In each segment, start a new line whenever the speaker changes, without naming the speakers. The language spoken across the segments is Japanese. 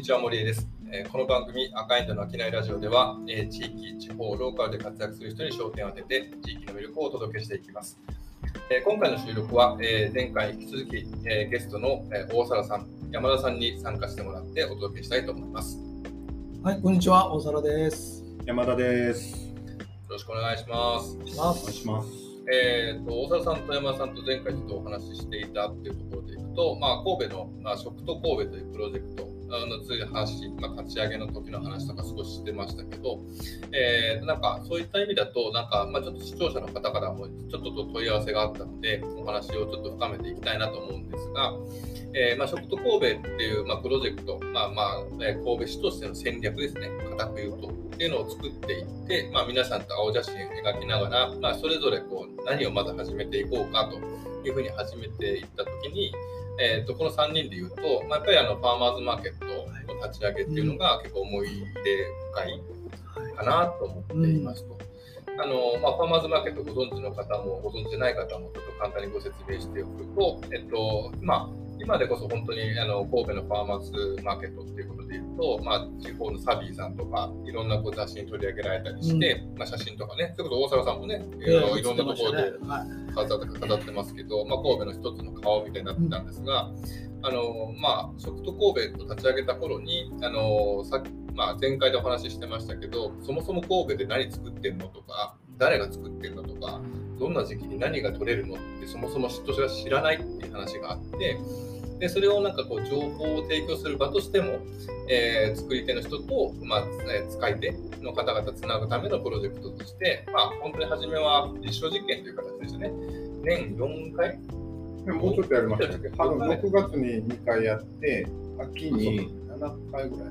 にちは、森江です。えーこの番組、赤いんだの商いラジオでは、えー地域、地方、ローカルで活躍する人に焦点を当てて、地域の魅力をお届けしていきます。えー今回の収録は、えー前回に引き続き、えーゲストの、えー大沢さん、山田さんに参加してもらってお届けしたいと思います。よ
はい、こんにちは、大皿です。
山田です。
ろしくお願いします。
お願いしま
お願いします。
えー、と大沢さんと山田さんと前回ちょっとお話ししていたっていうところでいくと、まあ、神戸の、まあ、食と神戸というプロジェクトあのつい発信、まあ、立ち上げの時の話とか少ししてましたけど、えー、なんかそういった意味だとなんか、まあ、ちょっと視聴者の方からもちょっと問い合わせがあったのでお話をちょっと深めていきたいなと思うんですが、えーまあ、食と神戸っていう、まあ、プロジェクト、まあまあ神戸市としての戦略ですね。固く言うとっていうのを作っていって、まあ、皆さんと青写真を描きながら、まあ、それぞれこう何をまず始めていこうかというふうに始めていった時に、えー、とこの3人で言うと、まあ、やっぱりあのファーマーズマーケットの立ち上げっていうのが結構思い出深いかなと思っていますと。あのまあ、ファーマーズマーケットご存知の方もご存知でない方もちょっと簡単にご説明しておくと、えっとまあ、今でこそ本当にあの神戸のファーマーズマーケットっていうことでいうと、まあ、地方のサビーさんとかいろんなこう雑誌に取り上げられたりして、まあ、写真とかねそれこそ大沢さんもねいろいろいろんなところで
はい、
飾ってますけど、まあ、神戸の一つの顔みたいになってたんですが、あのまあ、食と神戸と立ち上げた頃にあのさまあ、前回でお話ししてましたけどそもそも神戸で何作ってるのとか誰が作ってるのとかどんな時期に何が取れるのってそもそも知らないっていう話があってでそれをなんかこう情報を提供する場としても、えー作り手の人と、まあえー使い手の方々つなぐためのプロジェクトとして、まあ、本当に初めは実証実験という形でしたね。年4回？
でももうちょっとやりましたけど、春6月に2回やって、秋に7回ぐらい。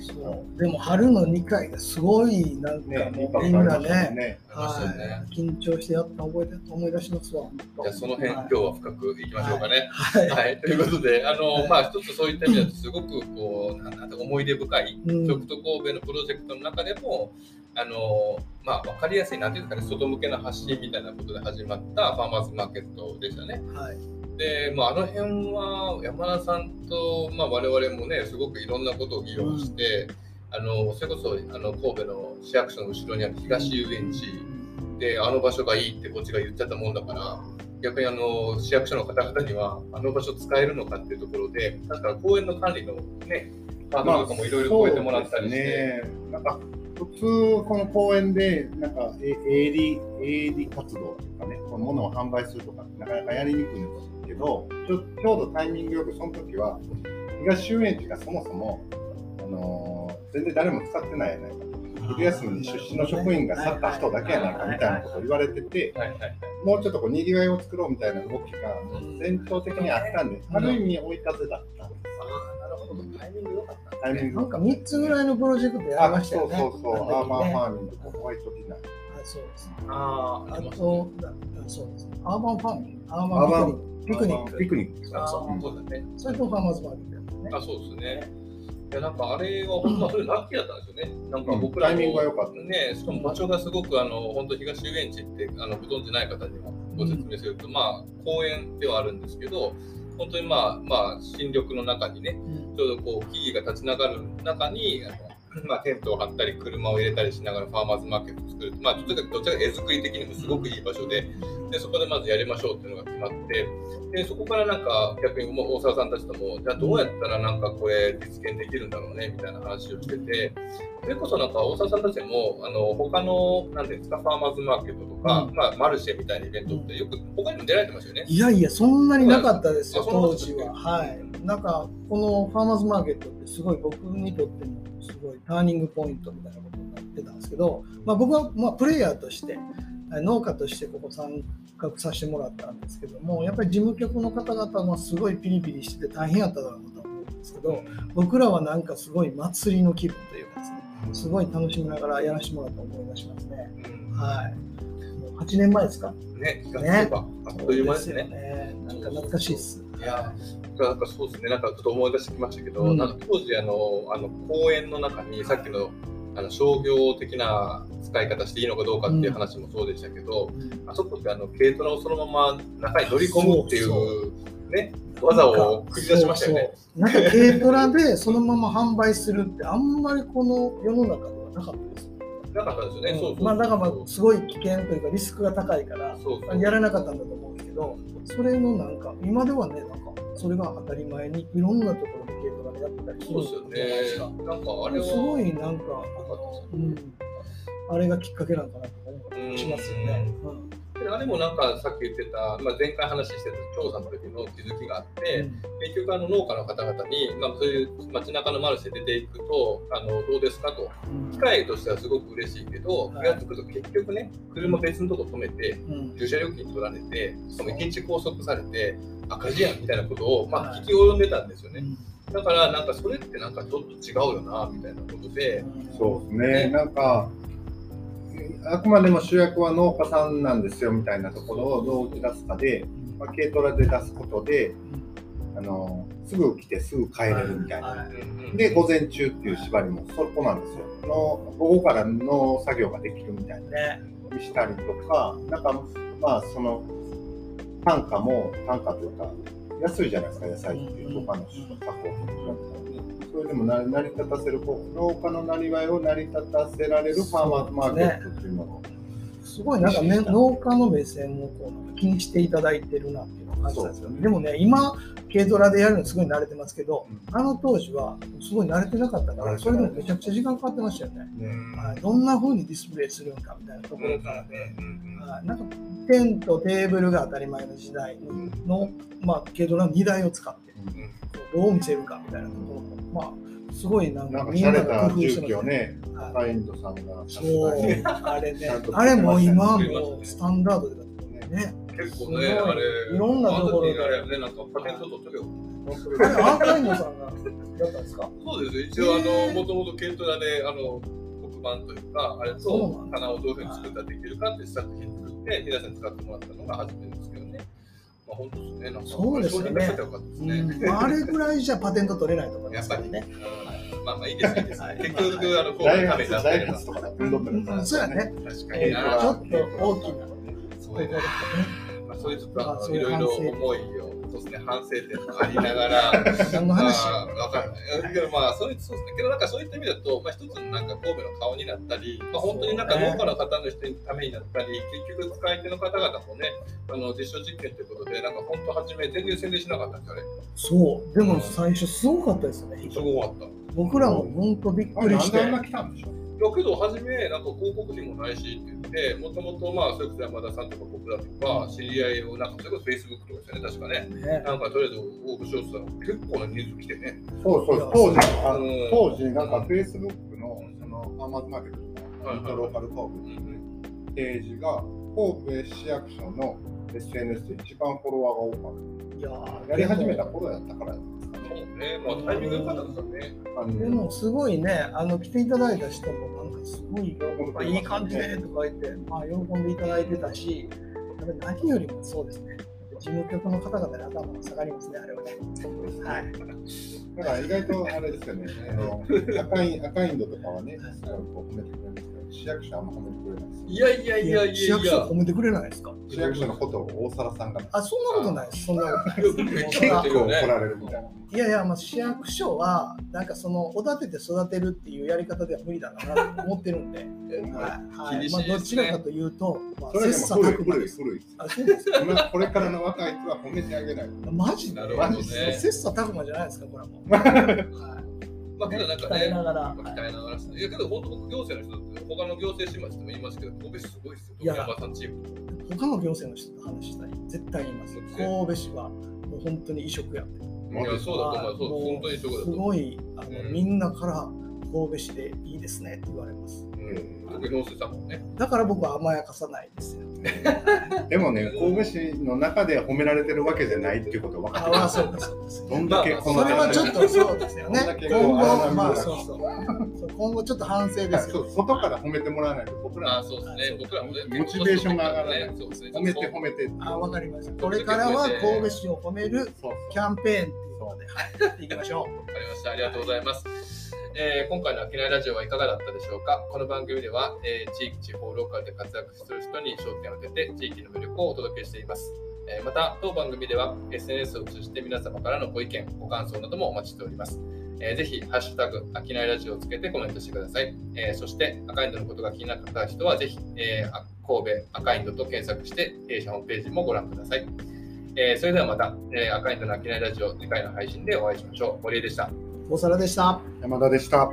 そうでも春の2回がすごいなんか
ね、
もうみんなね、
ね。
はい、緊張してやったの覚えて思い出しますわ。
じゃあその辺、
はい
今日は深くいきましょうかね。
はい、
はい、ということで、あの、
はい
まあ、一つそういった意味だと、すごくこう、なんなんて思い出深い、
うん
食と神戸のプロジェクトの中でも。あの、まあ、わかりやすい、なんていうんですかね、外向けの発信みたいなことで始まったファーマーズマーケットでしたね。
はい、
で、まあ、あの辺は山田さんと、まあ、我々もね、すごくいろんなことを議論して。あの、それこそ、あの、神戸の市役所の後ろにある東遊園地。で、あの場所がいいってこっちが言っちゃったもんだから。逆にあの市役所の方々にはあの場所使えるのかっていうところで、確か公園の管理のね、カードとかもいろいろ超えてもらったりして、
そうですね。なんか、普通、この公園で、なんか、え営利、営利活動とかね、このものを販売するとかなかなかやりにくいんですけど、ちょちょうどタイミングよくその時は、東遊園地がそもそも、あのー全然誰も使ってないやないか。昼休みに出身の職員が座った人だけやないかみたいなことを言われてて、
はいはいはい
もうちょっとこう賑わいを作ろうみたいな動きが全庁的にあったんで、ある意味追い風だったんです。
ああ、なるほど、タイミング良かった。
タイミング
なんか3つぐらいのプロジェクトやりましたよね。
そうそうそう、アーバンファーミングとホワイトディナー。
そうです。
ああ、
あと、だそうです。アーバンファーミング、アー
アー
ピクニック、ピクニック。
ピクニック。
あ
そう
だね。
それとファーマーズマーケット。
あ、そうですね。いや、なんかあれは本当はそれラッキーだったんですよね。なんか僕らも
タイミングが良かった
ね、しかも場所がすごくあの本当東遊園地ってあのご存じない方にもご説明すると、まあ公園ではあるんですけど、本当にまあまあ新緑の中にね、
うん
ちょうどこう木々が立ち上がる中にあの。まあ、テントを張ったり車を入れたりしながらファーマーズマーケットを作る、まあ、どちらかどちらか絵作り的にもすごくいい場所ででそこでまずやりましょうっていうのが決まってでそこからなんか逆に大沢さんたちともじゃあどうやったらなんかこれ実現できるんだろうねみたいな話をしててそれこそなんか大沢さんたちもあの他のなんていうんですかファーマーズマーケットとか、
うん
まあ、マルシェみたいなイベントってよく他にも出られてますよね。
いやいや、そんなになかったですよ、当時は。はい。なんか、このファーマーズマーケットってすごい僕にとってもすごいターニングポイントみたいなことになってたんですけど、まあ、僕はまあプレイヤーとして、え農家としてここ参画させてもらったんですけども、やっぱり事務局の方々もすごいピリピリしてて大変やっただろうと思うんですけど、僕らはなんかすごい祭りの気分というかですね、すごい楽しみながらやらせてもらった思い出しますね。
うん
はい。もう8年前ですか？
ね、気がつけば、あっという間ですね。
そうよねなんか懐かしいです。
いやなんかそうですね、なんかちょっと思い出してきましたけど、
うん。
なんか当時あの、あの公園の中にさっきのあの商業的な使い方していいのかどうかっていう話もそうでしたけど、あそこってあの軽トラをそのまま中に乗り込むっていうね、技を繰り出しましたよね。
なんか軽トラでそのまま販売するってあんまりこの世の中ではなかったです。
なかったですよね。そうそうそう
まあだからまあすごい危険というかリスクが高いからやらなかったんだと思うんですけど、それのなんか今ではねなんかそれが当たり前にいろんなところで軽トラでやってたりする
そうですよ
じゃないですか。
ね。なんかあれは
すごいなんか
良かったです
うん、あれがきっかけなのかなと思ったりしますよね。うん
であれもなんかさっき言ってた、まあ、前回話してた調査の時の気づきがあって、結局あの農家の方々に、まあ、そういう街中のマルシェ出ていくとあのどうですかと。
うん。
機械としてはすごく嬉しいけど、
はい。
気が付くと結局ね車別のとこ止めて
うん。
駐車料金取られてしかも1日拘束されて赤字やんみたいなことを、まあ、
はい。
聞き及んでたんですよね、
うん。
だからなんかそれってなんかちょっと違うよなみたいなことで、
そうですね、なんか、あくまでも主役は農家さんなんですよみたいなところをどう打ち出すかで、まあ、軽トラで出すことであの、すぐ来てすぐ帰れるみたいな。で、午前中っていう縛りもそこなんですよ。の午後から農作業ができるみたいな。
ね。
にしたりとか、なんか、まあ、その、単価も、単価というか、安いじゃないですか、野菜っていう、他の加工品。それでも成成り立たせる、こう農家のなりわいを成り立たせられるファーマーズマーケットっていうのを、
すごいなんか、ね、農家の目線をこう気にしていただいてるなっていう感じたんですよね。でもね、今、軽トラでやるのすごい慣れてますけど、あの当時はすごい慣れてなかったから、それでもめちゃくちゃ時間かかってましたよね。
ね
はい、どんな風にディスプレイするのかみたいなところからね、
うんうん
はい。なんかテント、テーブルが当たり前の時代の、まあ、軽トラの荷台を使って、
うん
どう見せるかみたいなところも、まあ、すごいなんか
なんか洒落た重機を
ね。
ね、
はい。
赤インドさんが
そう。あれね。あれもう今もうスタンダードでね、
結構ね、あれ、
いろんなところで。
あれね、なんかパテント取っとけよ。
あれアーカインドさんがやったんですか？
そうですよ、一応、あの、もともと軽トラで、あの、黒板というか、あれ
そう。
と棚をどういうふうに作ったらできるかって試作品作って、皆さんに使ってもらったのが初めですけどね。まあ、本当ですね、なんか、
そうですよねあれぐらいじゃパテント取れないと思いま
やっぱり。
ね。
うんまあまあいいです、いいです。
はい。
結局、あの、こう
ダイ
いうためになって
ハツダイ
る
ハツとか。
そうやね。
確か
えー
に。な。
ちょっと大きな
そう
でね。
まあ、そういうちょっと
い
ろいろ思いを、そうですね、反省点もありながら、
何の話？
まあ、わかんない。けどまあ、そういう、そうですね。けどなんかそういった意味だと、まあ一つのなんか神戸の顔になったり、まあ本当になんか農家の方の人のためになったり、結局使い手の方々もね、あの実証実験ということで、なんか本当初め全然宣伝しなかったんですよ、あれ。
そう。でも最初すごかったですよね。
すごかった。い
僕らも本当びっ
あ
くりして。
あんな来たんでしょ？う
やけど、初め、なんか広告費もないしって言って、もともとまあ、それこそ山田さんとか僕らとか、知り合いを、なんかそれこそ Facebook とかですよね、確かね。
ね
なんかとりあえず応募しようとしたら、結構な人数来てね。
そうそう、当時、あの
うん
当時、なんか Facebook のそのファーマーズマーケット
はいはい
のローカル神戸
うんうん
ページが神戸市役所の SNS で一番フォロワーが多かっ
いや
た。
ー
やり始めた頃やったからね。
ね、まあタイミング良かったですからね。
あの
でもすごいね、あの来ていただいた人もなんかすごい
喜んでくれましたね
いい感じでとか言って、まあ、喜んでいただいてたし、やっぱり何よりもそうですね、事務局の方々に頭が下がりますね、あれはね。はい。
だから意外とあれですよね、あの赤い赤インドとかはね、すごいこう褒めてくれるんですけど、市役所はあんま褒めてくれないですよ。
いやいやいやいや
市
いや。
役所褒めてくれないですか？
市役所のことを大皿さんが
あ、そんなことないです。そんなことないです。
結構怒られるみたいな。
いやいや、まあ、市役所は、なんかその、おだてて育てるっていうやり方では無理だなと思ってるんで、はいまあ、どちらかというと、まあ、
それで
切
も古い
磋琢磨です。
古い古い。
あ、そうですか。
今これからの若い人は褒めてあげない。
マジで
なるほどね。
切磋琢磨じゃないですか、これはもう。はい
まあなんか
鍛え
ね、
ながら。
まあ鍛えながら。いやけど本当僕行政の人って他の行政新町でも言いますけど、神戸市すごいですよ。山田さんチーム。
他の行政の人と話したり、絶対言います。神戸市はもう本当に異色やって。
いやそうだと思う。本当にそうだ
す
と思う。
ごいあの、
うん
みんなから神戸市でいいですねって言われます。
うん特に農水さんもね。
だから僕は甘やかさないですよ。
でもね、神戸市の中で褒められてるわけじゃないっていうことは分かって
ああ、
ます
そうか、そうです。
どんだけ
まあ
この
それはちょっとそうですよね今後、まあそうそう。今後ちょっと反省ですよ
そう。外から褒めてもらわないと僕ら
まあそうですね。僕ら。
モチベーションが上がらない
そうですね。
褒めて褒めて
あわかりました。これからは神戸市を褒めるキャンペーンっていうことで、はい、やっていきましょう。
わかりました。ありがとうございます。えー今回の商いラジオはいかがだったでしょうか？この番組では、えー地域、地方、ローカルで活躍する人に焦点を当てて地域の魅力をお届けしています。えーまた、当番組では SNS を通じて皆様からのご意見、ご感想などもお待ちしております。えーぜひ、ハッシュタグ、あきないラジオをつけてコメントしてください。えーそして、赤インドのことが気になった人は、ぜひ、えー神戸赤インドと検索して、弊社ホームページもご覧ください。えーそれではまた、えー赤インドのあきないラジオ、次回の配信でお会いしましょう。森江でした。
大皿でした。
山田でした。